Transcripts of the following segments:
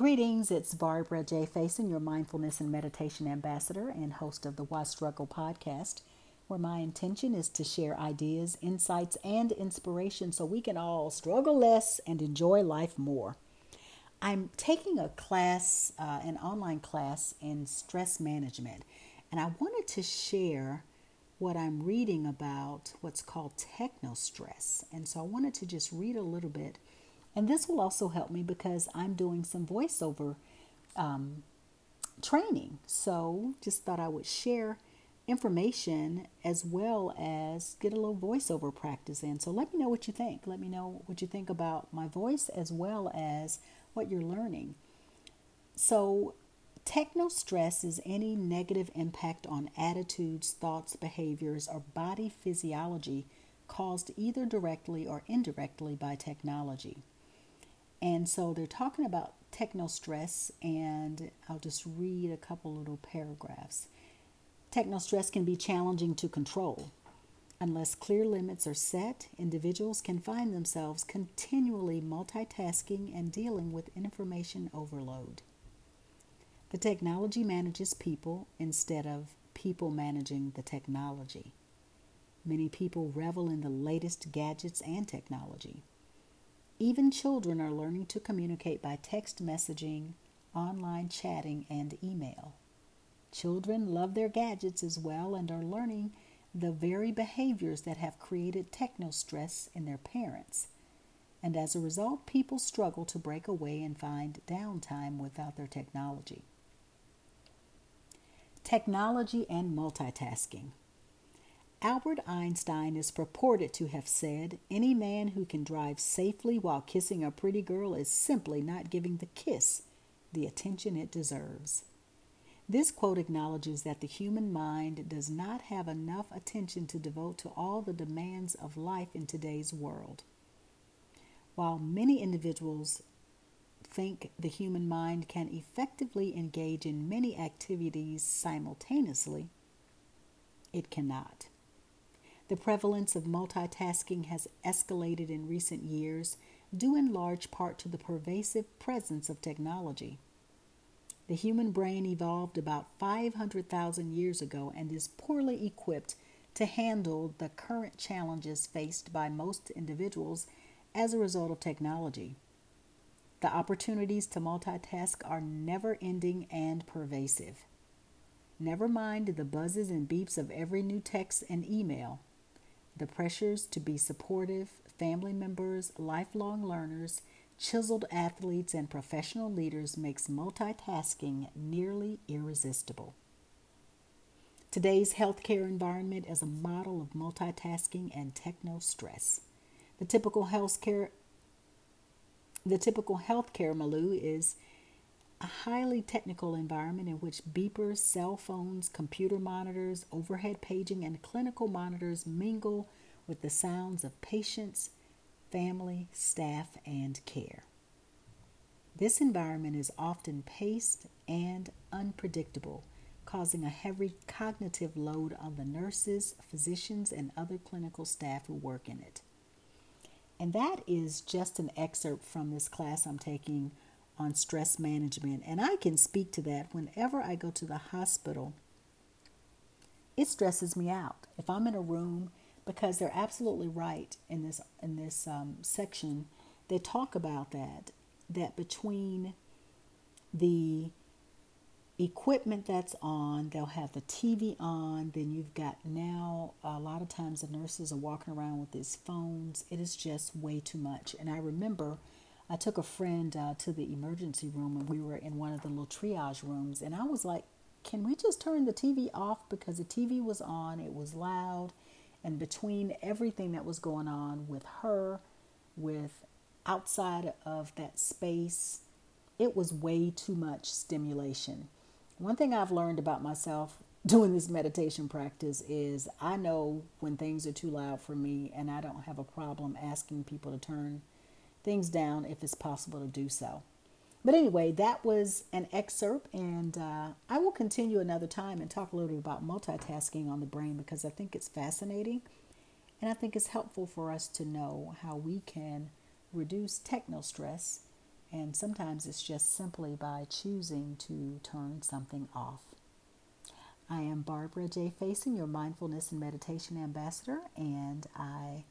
Greetings, it's Barbara J. Faison, your mindfulness and meditation ambassador and host of the Why Struggle podcast, where my intention is to share ideas, insights, and inspiration so we can all struggle less and enjoy life more. I'm taking a class, uh, an online class in stress management, and I wanted to share what I'm reading about what's called techno stress. And so I wanted to just read a little bit and this will also help me because I'm doing some voiceover um, training. So just thought I would share information as well as get a little voiceover practice in. So let me know what you think. Let me know what you think about my voice as well as what you're learning. So, techno stress is any negative impact on attitudes, thoughts, behaviors, or body physiology caused either directly or indirectly by technology. And so they're talking about techno stress, and I'll just read a couple little paragraphs. Techno stress can be challenging to control. Unless clear limits are set, individuals can find themselves continually multitasking and dealing with information overload. The technology manages people instead of people managing the technology. Many people revel in the latest gadgets and technology. Even children are learning to communicate by text messaging, online chatting, and email. Children love their gadgets as well and are learning the very behaviors that have created techno stress in their parents. And as a result, people struggle to break away and find downtime without their technology. Technology and multitasking. Albert Einstein is purported to have said, Any man who can drive safely while kissing a pretty girl is simply not giving the kiss the attention it deserves. This quote acknowledges that the human mind does not have enough attention to devote to all the demands of life in today's world. While many individuals think the human mind can effectively engage in many activities simultaneously, it cannot. The prevalence of multitasking has escalated in recent years, due in large part to the pervasive presence of technology. The human brain evolved about 500,000 years ago and is poorly equipped to handle the current challenges faced by most individuals as a result of technology. The opportunities to multitask are never ending and pervasive. Never mind the buzzes and beeps of every new text and email. The pressures to be supportive, family members, lifelong learners, chiseled athletes, and professional leaders makes multitasking nearly irresistible. Today's healthcare environment is a model of multitasking and techno stress. The typical healthcare the typical healthcare milieu is a highly technical environment in which beepers, cell phones, computer monitors, overhead paging, and clinical monitors mingle with the sounds of patients, family, staff, and care. This environment is often paced and unpredictable, causing a heavy cognitive load on the nurses, physicians, and other clinical staff who work in it. And that is just an excerpt from this class I'm taking on stress management. And I can speak to that whenever I go to the hospital. It stresses me out. If I'm in a room, because they're absolutely right in this in this um, section, they talk about that that between the equipment that's on, they'll have the TV on, then you've got now a lot of times the nurses are walking around with these phones. It is just way too much. And I remember I took a friend uh, to the emergency room and we were in one of the little triage rooms. And I was like, can we just turn the TV off? Because the TV was on, it was loud. And between everything that was going on with her, with outside of that space, it was way too much stimulation. One thing I've learned about myself doing this meditation practice is I know when things are too loud for me, and I don't have a problem asking people to turn things down if it's possible to do so. But anyway, that was an excerpt, and uh, I will continue another time and talk a little bit about multitasking on the brain because I think it's fascinating and I think it's helpful for us to know how we can reduce techno stress And sometimes it's just simply by choosing to turn something off. I am Barbara J. Faison, your mindfulness and meditation ambassador, and I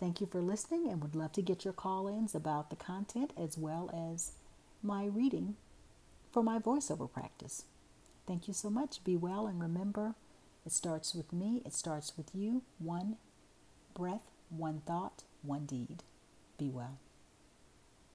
thank you for listening and would love to get your call ins about the content as well as my reading for my voiceover practice. Thank you so much. Be well and remember it starts with me, it starts with you. One breath, one thought, one deed. Be well.